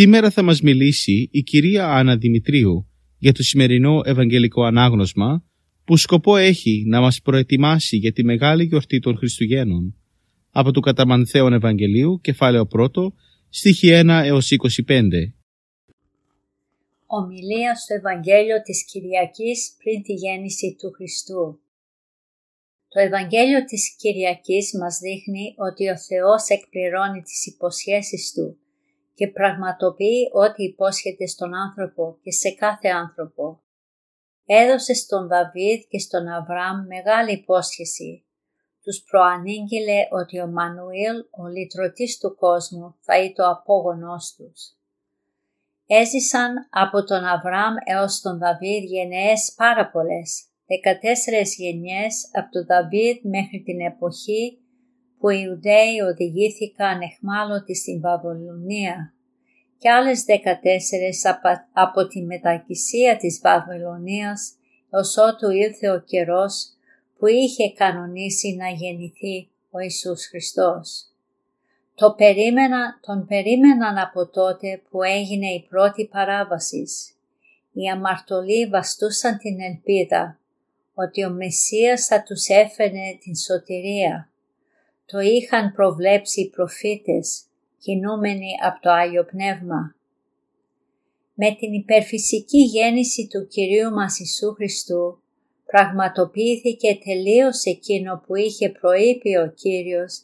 Σήμερα θα μας μιλήσει η κυρία Άννα Δημητρίου για το σημερινό Ευαγγελικό Ανάγνωσμα που σκοπό έχει να μας προετοιμάσει για τη μεγάλη γιορτή των Χριστουγέννων από του Καταμανθέων Ευαγγελίου, κεφάλαιο 1, στίχη 1 έως 25. Ομιλία στο Ευαγγέλιο της Κυριακής πριν τη γέννηση του Χριστού. Το Ευαγγέλιο της Κυριακής μας δείχνει ότι ο Θεός εκπληρώνει τις υποσχέσεις Του και πραγματοποιεί ό,τι υπόσχεται στον άνθρωπο και σε κάθε άνθρωπο. Έδωσε στον Δαβίδ και στον Αβραάμ μεγάλη υπόσχεση. Τους προανήγγειλε ότι ο Μανουήλ, ο λυτρωτής του κόσμου, θα είναι το απόγονός τους. Έζησαν από τον Αβραάμ έως τον Δαβίδ γενναίες πάρα πολλές, 14 γενιές από τον Δαβίδ μέχρι την εποχή που οι Ιουδαίοι οδηγήθηκαν εχμάλωτοι στην Βαβυλωνία και άλλες 14 από τη μετακυσία της Βαβυλωνίας ως ότου ήρθε ο καιρός που είχε κανονίσει να γεννηθεί ο Ιησούς Χριστός. Το περίμενα, τον περίμεναν από τότε που έγινε η πρώτη παράβασης. Οι αμαρτωλοί βαστούσαν την ελπίδα ότι ο Μεσσίας θα τους έφερνε την σωτηρία το είχαν προβλέψει οι προφήτες, κινούμενοι από το Άγιο Πνεύμα. Με την υπερφυσική γέννηση του Κυρίου μας Ιησού Χριστού, πραγματοποιήθηκε τελείως εκείνο που είχε προείπει ο Κύριος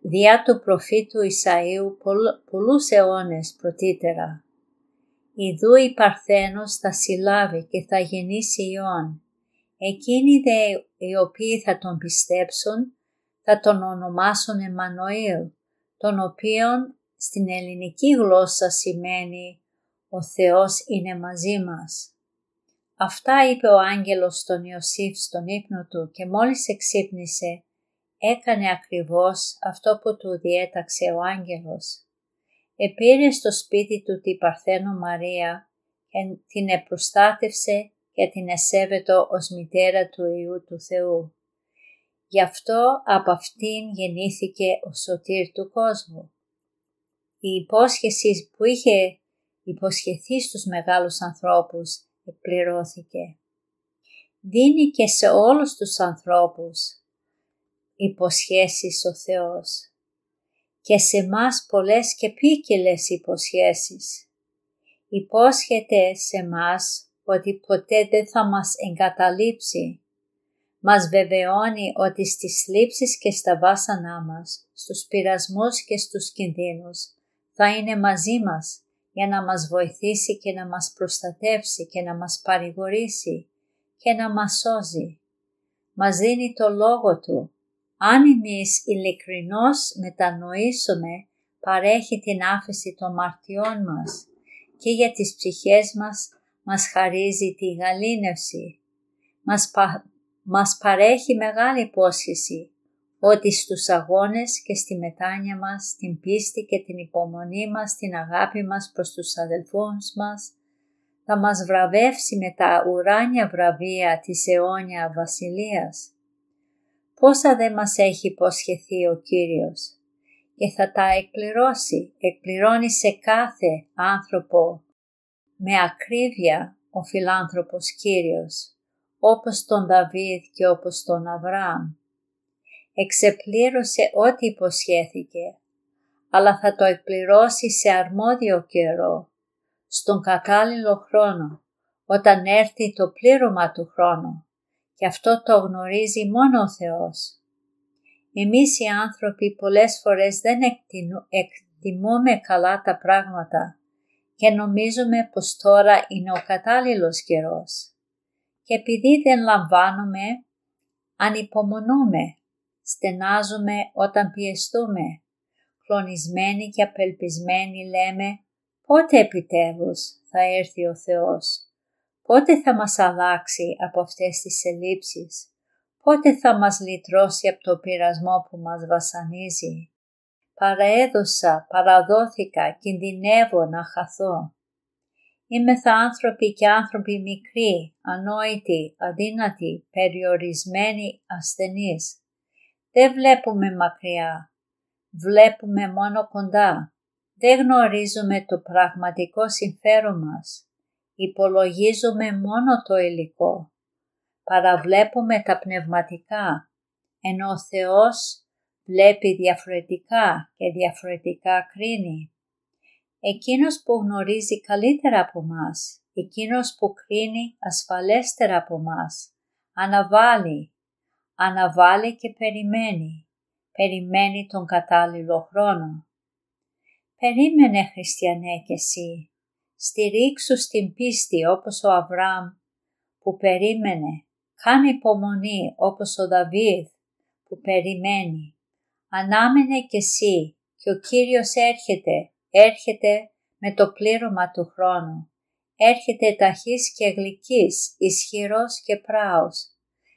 διά του προφήτου Ισαΐου πολλούς αιώνες πρωτήτερα. Ιδού η Παρθένος θα συλλάβει και θα γεννήσει Υιόν. Εκείνοι δε οι οποίοι θα τον πιστέψουν θα τον ονομάσουν Εμμανουήλ, τον οποίον στην ελληνική γλώσσα σημαίνει «Ο Θεός είναι μαζί μας». Αυτά είπε ο άγγελος στον Ιωσήφ στον ύπνο του και μόλις εξύπνησε έκανε ακριβώς αυτό που του διέταξε ο άγγελος. Επήρε στο σπίτι του την Παρθένο Μαρία και την επροστάτευσε και την εσέβετο ως μητέρα του Ιού του Θεού. Γι' αυτό από αυτήν γεννήθηκε ο σωτήρ του κόσμου. Η υπόσχεση που είχε υποσχεθεί στους μεγάλους ανθρώπους εκπληρώθηκε. Δίνει και σε όλους τους ανθρώπους υποσχέσεις ο Θεός και σε μας πολλές και ποικιλες υποσχέσεις. Υπόσχεται σε μας ότι ποτέ δεν θα μας εγκαταλείψει μας βεβαιώνει ότι στις λήψεις και στα βάσανά μας, στους πειρασμούς και στους κινδύνους, θα είναι μαζί μας για να μας βοηθήσει και να μας προστατεύσει και να μας παρηγορήσει και να μας σώζει. Μας δίνει το λόγο Του. Αν εμείς ειλικρινώς μετανοήσουμε, παρέχει την άφηση των μαρτιών μας και για τις ψυχές μας μας χαρίζει τη γαλήνευση. Μας μας παρέχει μεγάλη υπόσχεση ότι στους αγώνες και στη μετάνοια μας, την πίστη και την υπομονή μας, την αγάπη μας προς τους αδελφούς μας, θα μας βραβεύσει με τα ουράνια βραβεία της αιώνια βασιλείας. Πόσα δεν μας έχει υποσχεθεί ο Κύριος και θα τα εκπληρώσει, εκπληρώνει σε κάθε άνθρωπο με ακρίβεια ο φιλάνθρωπος Κύριος όπως τον Δαβίδ και όπως τον Αβραάμ. Εξεπλήρωσε ό,τι υποσχέθηκε, αλλά θα το εκπληρώσει σε αρμόδιο καιρό, στον κατάλληλο χρόνο, όταν έρθει το πλήρωμα του χρόνου και αυτό το γνωρίζει μόνο ο Θεός. Εμείς οι άνθρωποι πολλές φορές δεν εκτιμούμε καλά τα πράγματα και νομίζουμε πως τώρα είναι ο κατάλληλος καιρός. Και επειδή δεν λαμβάνουμε, ανυπομονούμε, στενάζουμε όταν πιεστούμε, κλονισμένοι και απελπισμένοι λέμε πότε επιτέλους θα έρθει ο Θεός, πότε θα μας αλλάξει από αυτές τις ελλείψεις, πότε θα μας λυτρώσει από το πειρασμό που μας βασανίζει; Παραέδωσα, παραδόθηκα, κινδυνεύω να χαθώ. Είμαι θα άνθρωποι και άνθρωποι μικροί, ανόητοι, αδύνατοι, περιορισμένοι, ασθενείς. Δεν βλέπουμε μακριά, βλέπουμε μόνο κοντά. Δεν γνωρίζουμε το πραγματικό συμφέρον μας. Υπολογίζουμε μόνο το υλικό. Παραβλέπουμε τα πνευματικά, ενώ ο Θεός βλέπει διαφορετικά και διαφορετικά κρίνει. Εκείνος που γνωρίζει καλύτερα από μας, εκείνος που κρίνει ασφαλέστερα από μας, αναβάλει, αναβάλει και περιμένει, περιμένει τον κατάλληλο χρόνο. Περίμενε χριστιανέ και εσύ, στηρίξου στην πίστη όπως ο Αβραάμ που περίμενε, κάνει υπομονή όπως ο Δαβίδ που περιμένει. Ανάμενε και εσύ και ο Κύριος έρχεται, έρχεται με το πλήρωμα του χρόνου. Έρχεται ταχύς και γλυκής, ισχυρός και πράος,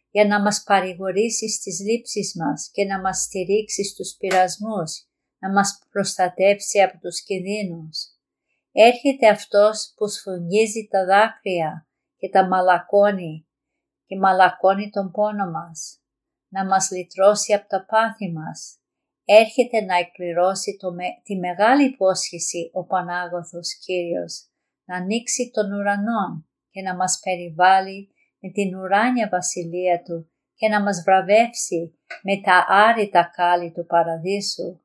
για να μας παρηγορήσει στις λήψεις μας και να μας στηρίξει στους πειρασμούς, να μας προστατεύσει από τους κινδύνους. Έρχεται αυτός που σφουγγίζει τα δάκρυα και τα μαλακώνει και μαλακώνει τον πόνο μας, να μας λυτρώσει από τα πάθη μας. Έρχεται να εκπληρώσει το τη μεγάλη υπόσχεση ο Πανάγωθος Κύριος, να ανοίξει τον ουρανό και να μας περιβάλλει με την ουράνια βασιλεία Του και να μας βραβεύσει με τα άρρητα κάλλη του παραδείσου.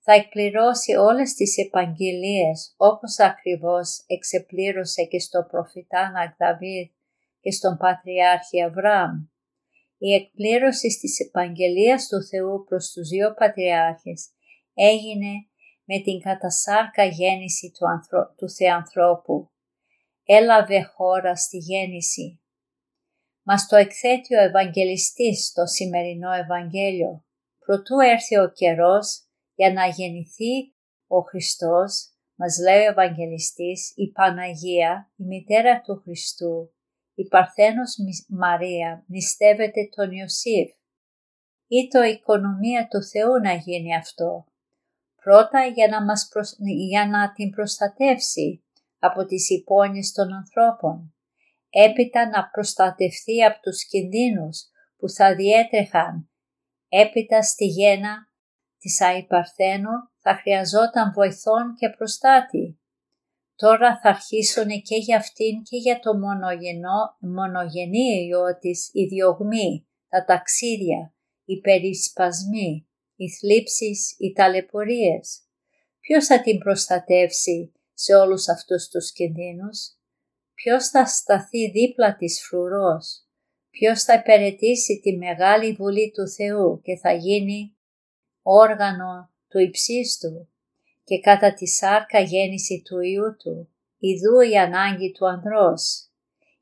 Θα εκπληρώσει όλες τις επαγγελίες όπως ακριβώς εξεπλήρωσε και στο προφητάνα Δαβίδ και στον Πατριάρχη Αβραάμ. Η εκπλήρωση της επαγγελίας του Θεού προς τους δύο Πατριάρχες έγινε με την κατασάρκα γέννηση του, ανθρω... του Θεανθρώπου. Έλαβε χώρα στη γέννηση μας το εκθέτει ο Ευαγγελιστής στο σημερινό Ευαγγέλιο. Προτού έρθει ο καιρός για να γεννηθεί ο Χριστός, μας λέει ο Ευαγγελιστής, η Παναγία, η μητέρα του Χριστού, η Παρθένος Μαρία, νηστεύεται τον Ιωσήφ. Ή το οικονομία του Θεού να γίνει αυτό. Πρώτα για να, μας για να την προστατεύσει από τις υπόνοιες των ανθρώπων έπειτα να προστατευτεί από τους κινδύνους που θα διέτρεχαν. Έπειτα στη γένα της Αϊπαρθένου θα χρειαζόταν βοηθόν και προστάτη. Τώρα θα αρχίσουν και για αυτήν και για το μονογενό, μονογενή ιό της οι διωγμοί, τα ταξίδια, οι περισπασμοί, οι θλίψεις, οι ταλαιπωρίες. Ποιος θα την προστατεύσει σε όλους αυτούς τους κινδύνους; Ποιος θα σταθεί δίπλα της φρουρός, ποιος θα υπηρετήσει τη μεγάλη βουλή του Θεού και θα γίνει όργανο του υψίστου; Και κατά τη σάρκα γέννηση του Ιού του, ιδού η ανάγκη του ανδρός,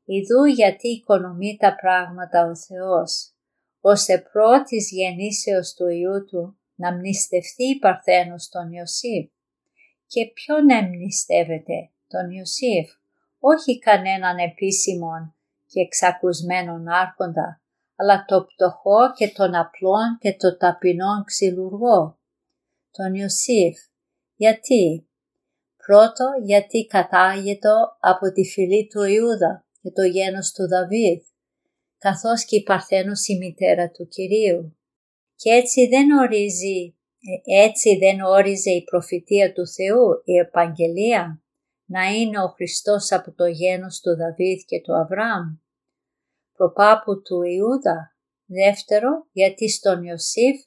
ιδού γιατί οικονομεί τα πράγματα ο Θεός, ώστε πρώτης γεννήσεως του Ιού του να μνηστευτεί η Παρθένος τον Ιωσήφ. Και ποιον εμνηστεύεται, τον Ιωσήφ, όχι κανέναν επίσημον και εξακουσμένον άρχοντα, αλλά το πτωχό και τον απλόν και το ταπεινόν ξυλουργό, τον Ιωσήφ. Γιατί; Πρώτο, γιατί κατάγεται από τη φυλή του Ιούδα και το γένος του Δαβίδ, καθώς και η Παρθένος η μητέρα του Κυρίου. Και έτσι δεν ορίζει, ε, έτσι δεν όριζε η προφητεία του Θεού, η επαγγελία να είναι ο Χριστός από το γένος του Δαβίδ και του Αβραάμ. Προπάπου του Ιούδα. Δεύτερο, γιατί στον Ιωσήφ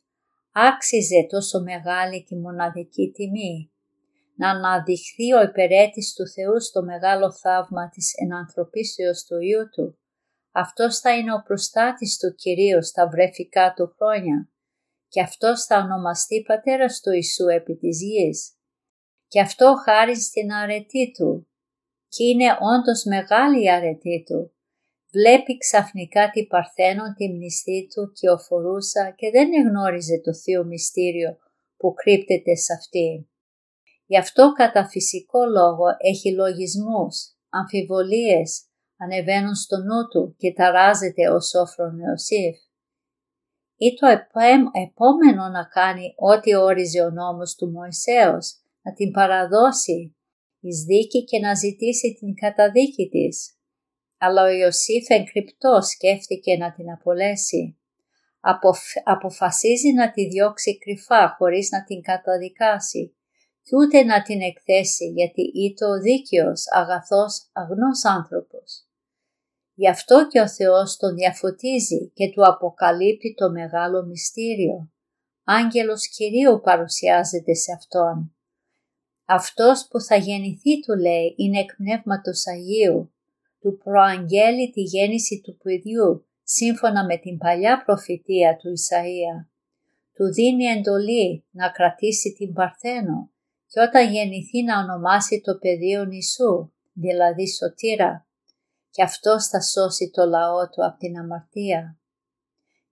άξιζε τόσο μεγάλη και μοναδική τιμή. Να αναδειχθεί ο υπερέτης του Θεού στο μεγάλο θαύμα της ενανθρωπίσεως του Υιού Του. Αυτός θα είναι ο προστάτης του Κυρίου στα βρεφικά του χρόνια και αυτός θα ονομαστεί πατέρας του Ιησού επί της γης και αυτό χάρη στην αρετή του. Και είναι όντως μεγάλη η αρετή του. Βλέπει ξαφνικά την Παρθένο τη μνηστή του και οφορούσα και δεν εγνώριζε το θείο μυστήριο που κρύπτεται σε αυτή. Γι' αυτό κατά φυσικό λόγο έχει λογισμούς, αμφιβολίες, ανεβαίνουν στο νου του και ταράζεται ο σόφρον Ιωσήφ. Ή το επόμενο να κάνει ό,τι όριζε ο νόμος του Μωυσέως, να την παραδώσει εις δίκη και να ζητήσει την καταδίκη της. Αλλά ο Ιωσήφ εγκρυπτός σκέφτηκε να την απολέσει. αποφασίζει να τη διώξει κρυφά χωρίς να την καταδικάσει και ούτε να την εκθέσει γιατί ήταν ο δίκαιος αγαθός αγνός άνθρωπος. Γι' αυτό και ο Θεός τον διαφωτίζει και του αποκαλύπτει το μεγάλο μυστήριο. Άγγελος Κυρίου παρουσιάζεται σε Αυτόν. Αυτός που θα γεννηθεί του λέει είναι εκ Πνεύματος Αγίου. Του προαγγέλει τη γέννηση του παιδιού σύμφωνα με την παλιά προφητεία του Ισαΐα. Του δίνει εντολή να κρατήσει την Παρθένο και όταν γεννηθεί να ονομάσει το πεδίο νησού, δηλαδή σωτήρα, και αυτός θα σώσει το λαό του από την αμαρτία.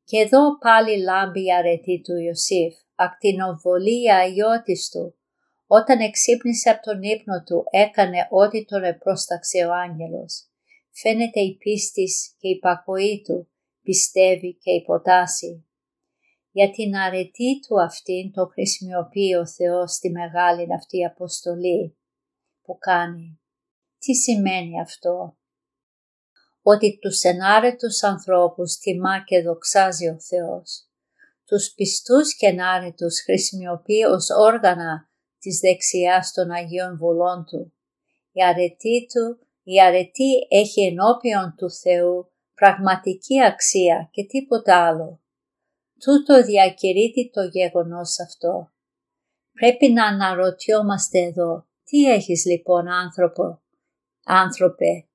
Και εδώ πάλι λάμπει η αρετή του Ιωσήφ, ακτινοβολεί η αγιώτης του. Όταν εξύπνησε από τον ύπνο του έκανε ό,τι τον επρόσταξε ο άγγελος. Φαίνεται η πίστης και η πακοή του, πιστεύει και υποτάσσει. Για την αρετή του αυτήν το χρησιμοποιεί ο Θεός στη μεγάλη αυτή αποστολή που κάνει. Τι σημαίνει αυτό; Ότι τους ενάρετους ανθρώπους τιμά και δοξάζει ο Θεός. Τους πιστούς και ενάρετους χρησιμοποιεί ως όργανα της δεξιάς των Αγίων Βουλών Του. Η αρετή Του, η αρετή έχει ενώπιον του Θεού πραγματική αξία και τίποτα άλλο. Τούτο διακηρύττει το γεγονός αυτό. Πρέπει να αναρωτιόμαστε εδώ, τι έχεις λοιπόν άνθρωπο, άνθρωπε,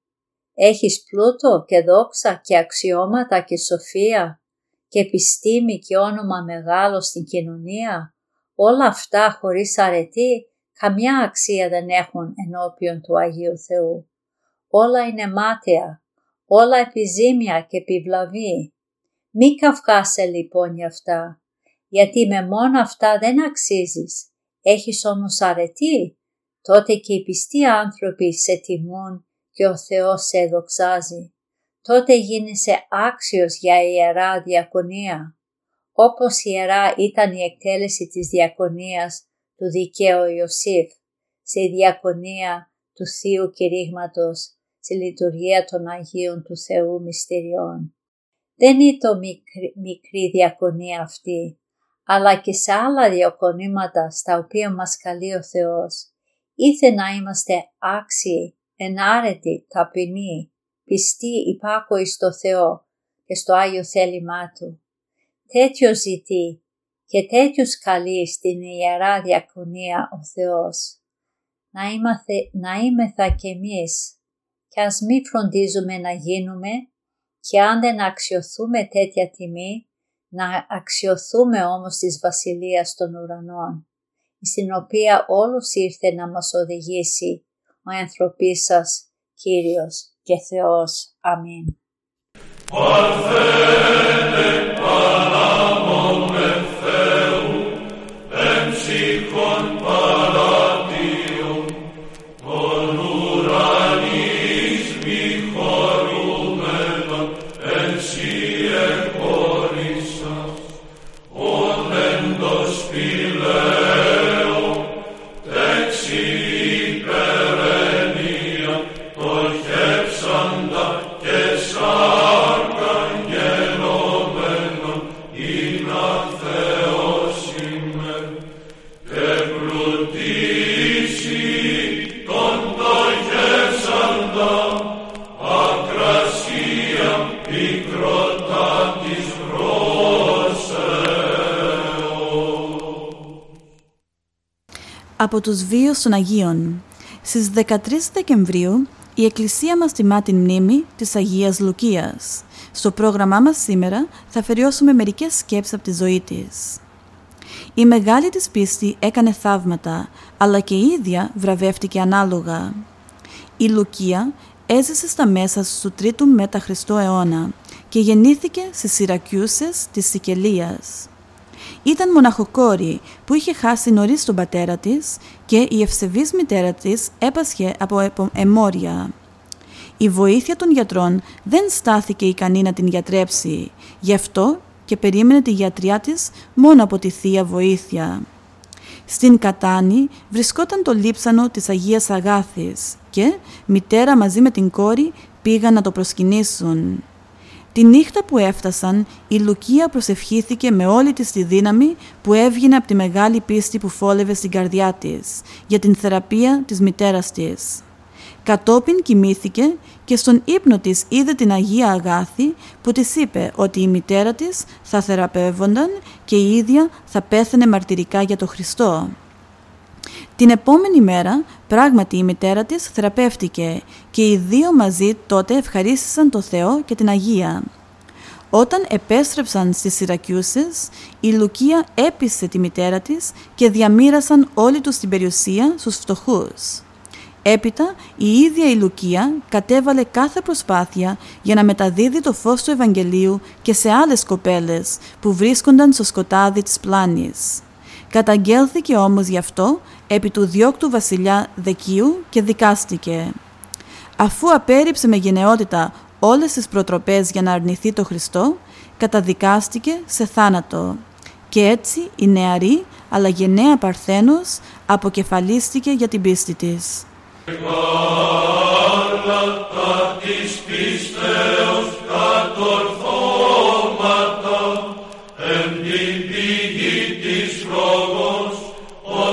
έχεις πλούτο και δόξα και αξιώματα και σοφία και επιστήμη και όνομα μεγάλο στην κοινωνία, όλα αυτά χωρίς αρετή καμιά αξία δεν έχουν ενώπιον του Αγίου Θεού. Όλα είναι μάταια, όλα επιζήμια και επιβλαβή μη καυχάσαι λοιπόν για αυτά, γιατί με μόνο αυτά δεν αξίζεις. Έχεις όμως αρετή, τότε και οι πιστοί άνθρωποι σε τιμούν και ο Θεός σε δοξάζει. Τότε γίνεσαι άξιος για ιερά διακονία. Όπως ιερά ήταν η εκτέλεση της διακονίας του δικαίου Ιωσήφ, σε διακονία του Θείου Κηρύγματος, στη λειτουργία των Αγίων του Θεού Μυστηριών. Δεν είναι το μικρή, μικρή διακονία αυτή, αλλά και σε άλλα διακονήματα στα οποία μας καλεί ο Θεός. Ήθε να είμαστε άξιοι, ενάρετοι, ταπεινοί, πιστοί, υπάκοοι στο Θεό και στο Άγιο θέλημά Του. Τέτοιο ζητεί και τέτοιους καλεί στην Ιερά Διακονία ο Θεός. Να, είμαστε, να είμεθα κι εμείς και ας μη φροντίζουμε να γίνουμε και αν δεν αξιοθούμε τέτοια τιμή, να αξιοθούμε όμως της Βασιλείας των Ουρανών, στην οποία όλους ήρθε να μας οδηγήσει ο ανθρωπής σας Κύριος και Θεός. Αμήν. Spirit. Από τους βίους των Αγίων. Στις 13 Δεκεμβρίου η Εκκλησία μας τιμά την μνήμη της Αγίας Λουκίας. Στο πρόγραμμά μας σήμερα θα αφαιριώσουμε μερικές σκέψεις από τη ζωή της. Η μεγάλη της πίστη έκανε θαύματα, αλλά και η ίδια βραβεύτηκε ανάλογα. Η Λουκία έζησε στα μέσα του τρίτου μετά Χριστό αιώνα και γεννήθηκε στις Σιρακιούσες της Σικελίας. Ήταν μοναχοκόρη που είχε χάσει νωρίς τον πατέρα της και η ευσεβής μητέρα της έπασχε από εμόρια. Η βοήθεια των γιατρών δεν στάθηκε ικανή να την γιατρέψει, γι' αυτό και περίμενε τη γιατριά της μόνο από τη Θεία Βοήθεια. Στην Κατάνη βρισκόταν το λείψανο της Αγίας Αγάθης και μητέρα μαζί με την κόρη πήγαν να το προσκυνήσουν. Τη νύχτα που έφτασαν, η Λουκία προσευχήθηκε με όλη της τη δύναμη που έβγαινε από τη μεγάλη πίστη που φόλευε στην καρδιά της για την θεραπεία της μητέρας της. Κατόπιν κοιμήθηκε και στον ύπνο της είδε την Αγία Αγάθη που της είπε ότι η μητέρα της θα θεραπεύονταν και η ίδια θα πέθανε μαρτυρικά για το Χριστό. Την επόμενη μέρα πράγματι η μητέρα της θεραπεύτηκε και οι δύο μαζί τότε ευχαρίστησαν το Θεό και την Αγία. Όταν επέστρεψαν στις Σιρακιούσες, η Λουκία έπεισε τη μητέρα της και διαμήρασαν όλη τους την περιουσία στους φτωχούς. Έπειτα η ίδια η Λουκία κατέβαλε κάθε προσπάθεια για να μεταδίδει το φως του Ευαγγελίου και σε άλλες κοπέλες που βρίσκονταν στο σκοτάδι της πλάνης. Καταγγέλθηκε όμως γι' αυτό επί του διώκτου βασιλιά Δεκίου και δικάστηκε. Αφού απέρριψε με γενναιότητα όλες τις προτροπές για να αρνηθεί το Χριστό, καταδικάστηκε σε θάνατο. Και έτσι η νεαρή αλλά γενναία Παρθένος αποκεφαλίστηκε για την πίστη της.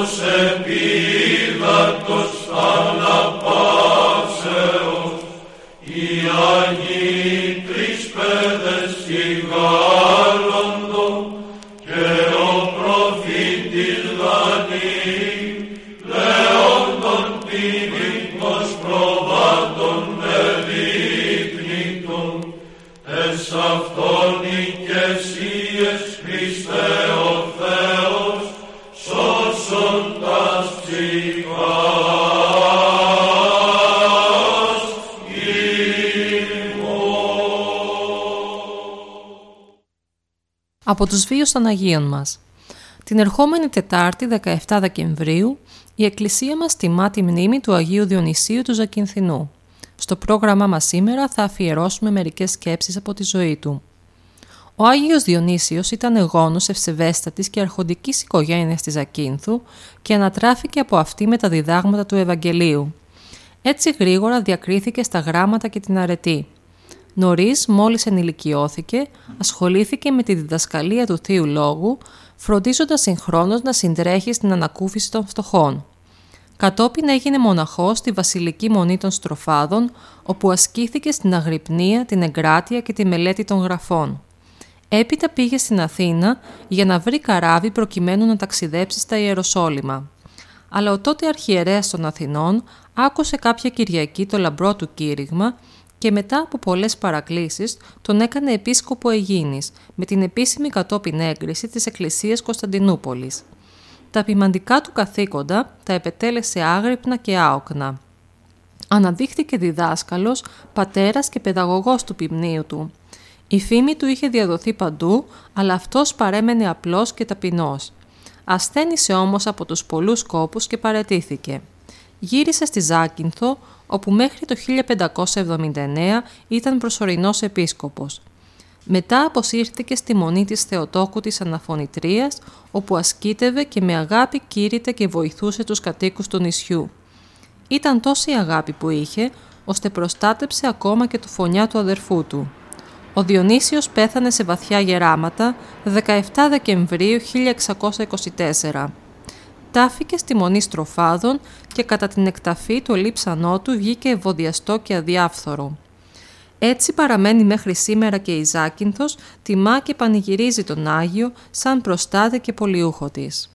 duszę be. Από τους βίους των Αγίων μας. Την ερχόμενη Τετάρτη 17 Δεκεμβρίου η Εκκλησία μας τιμά τη μνήμη του Αγίου Διονυσίου του Ζακυνθινού. Στο πρόγραμμά μας σήμερα θα αφιερώσουμε μερικές σκέψεις από τη ζωή του. Ο Άγιος Διονύσιος ήταν γόνος ευσεβέστατης και αρχοντικής οικογένειας της Ζακίνθου και ανατράφηκε από αυτή με τα διδάγματα του Ευαγγελίου. Έτσι γρήγορα διακρίθηκε στα γράμματα και την αρετή. Νωρίς, μόλις ενηλικιώθηκε, ασχολήθηκε με τη διδασκαλία του Θείου Λόγου, φροντίζοντας συγχρόνως να συντρέχει στην ανακούφιση των φτωχών. Κατόπιν έγινε μοναχός στη Βασιλική Μονή των Στροφάδων, όπου ασκήθηκε στην αγρυπνία, την εγκράτεια και τη μελέτη των γραφών. Έπειτα πήγε στην Αθήνα για να βρει καράβι προκειμένου να ταξιδέψει στα Ιεροσόλυμα. Αλλά ο τότε αρχιερέας των Αθηνών άκουσε κάποια Κυριακή το λαμπρό του κήρυγμα και μετά από πολλές παρακλήσεις τον έκανε επίσκοπο Αιγίνης με την επίσημη κατόπιν έγκριση της Εκκλησίας Κωνσταντινούπολης. Τα ποιμαντικά του καθήκοντα τα επετέλεσε άγρυπνα και άοκνα. Αναδείχθηκε διδάσκαλος, πατέρας και παιδαγωγός του ποιμνίου του. Η φήμη του είχε διαδοθεί παντού, αλλά αυτός παρέμενε απλός και ταπεινός. Ασθένησε όμως από τους πολλούς κόπους και παρετήθηκε. Γύρισε στη Ζάκυνθο, όπου μέχρι το 1579 ήταν προσωρινός επίσκοπος. Μετά αποσύρθηκε στη μονή της Θεοτόκου της Αναφωνητρίας, όπου ασκήτευε και με αγάπη κήρυτε και βοηθούσε τους κατοίκους του νησιού. Ήταν τόση αγάπη που είχε, ώστε προστάτεψε ακόμα και το φωνιά του αδερφού του. Ο Διονύσιος πέθανε σε βαθιά γεράματα 17 Δεκεμβρίου 1624 τάφηκε στη μονή στροφάδων και κατά την εκταφή του λείψανό του βγήκε ευωδιαστό και αδιάφθορο. Έτσι παραμένει μέχρι σήμερα και η Ζάκυνθος, τιμά και πανηγυρίζει τον Άγιο σαν προστάτη και πολιούχο της.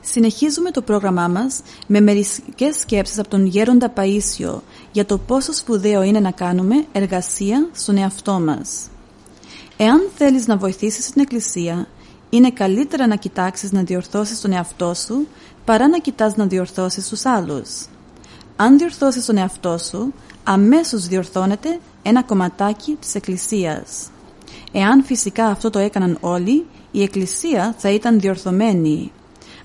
Συνεχίζουμε το πρόγραμμά μας με μερικές σκέψεις από τον Γέροντα Παΐσιο για το πόσο σπουδαίο είναι να κάνουμε εργασία στον εαυτό μας. Εάν θέλεις να βοηθήσεις την Εκκλησία, είναι καλύτερα να κοιτάξεις να διορθώσεις τον εαυτό σου παρά να κοιτάς να διορθώσεις τους άλλους. Αν διορθώσεις τον εαυτό σου, αμέσως διορθώνεται ένα κομματάκι της Εκκλησίας. Εάν φυσικά αυτό το έκαναν όλοι, η Εκκλησία θα ήταν διορθωμένη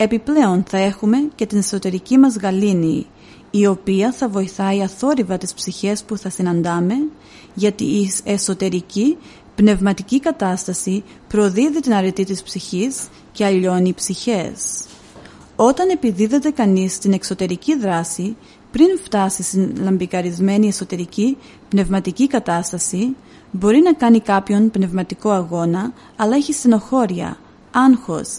Επιπλέον θα έχουμε και την εσωτερική μας γαλήνη, η οποία θα βοηθάει αθόρυβα τις ψυχές που θα συναντάμε, γιατί η εσωτερική πνευματική κατάσταση προδίδει την αρετή της ψυχής και αλλιώνει ψυχές. Όταν επιδίδεται κανείς στην εξωτερική δράση, πριν φτάσει στην λαμπικαρισμένη εσωτερική πνευματική κατάσταση, μπορεί να κάνει κάποιον πνευματικό αγώνα, αλλά έχει στενοχώρια, άγχος,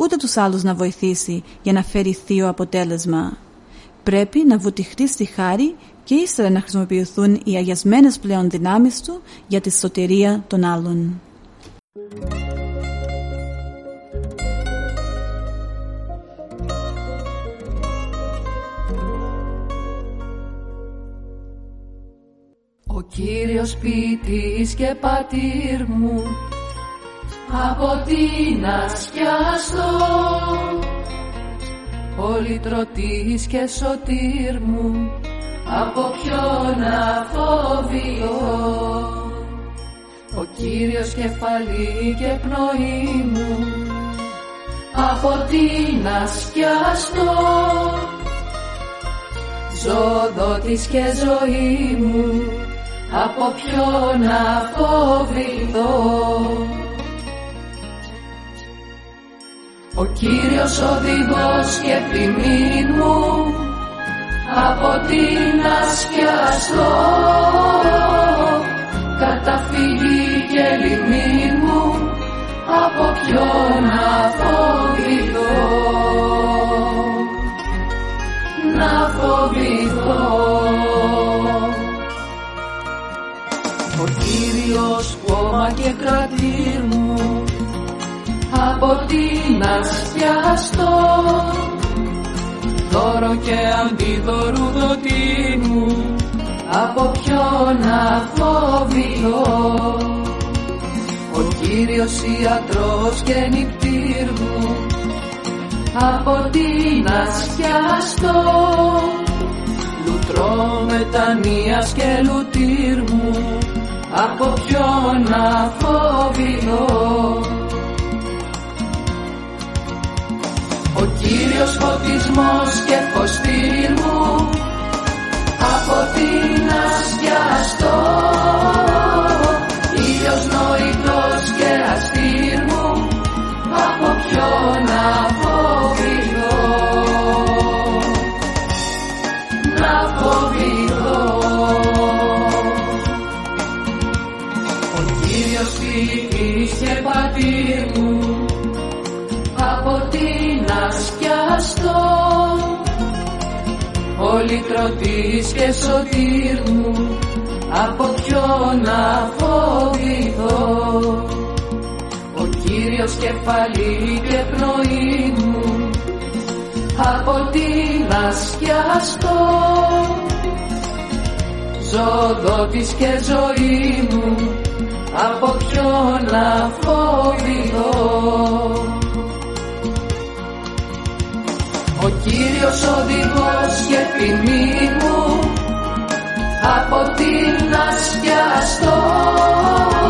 ούτε τους άλλους να βοηθήσει για να φέρει θείο αποτέλεσμα. Πρέπει να βουτυχτεί στη χάρη και ύστερα να χρησιμοποιηθούν οι αγιασμένες πλέον δυνάμεις του για τη σωτηρία των άλλων. Ο Κύριος ποιητής και πατήρ μου από την ασκιαστό πολυτρωτής και σωτήρ μου από ποιον να φοβηθώ ο Κύριος κεφαλή και πνοή μου από την ασκιαστό ζώδοτης και ζωή μου από ποιον να φοβηθώ Ο Κύριος οδηγός και ποιμήν μου από την ασκιαστό καταφύγει και λιμήν μου από ποιον να φοβηθώ να φοβηθώ. Ο Κύριος πόμα και κρατήρ μου από την ασκιαστό δώρο και αντίδωρου δοτή μου. Από ποιον να φοβηθώ ο Κύριος ιατρός και νυπτήρ μου. Από την ασκιαστό λουτρό μετανοίας και λουτήρ μου. Από ποιον να φοβηθώ Κύριος φωτισμός και φωστήρι μου από την ασκιαστό και σωτήρ μου από ποιον να φοβηθώ; Ο Κύριος κεφαλή και πνοή μου από την ασκιαστό ζωδότης και ζωή μου από ποιον να φοβηθώ; Ο Κύριος οδηγός και ποινή μου από την ασκιαστό καταφύγει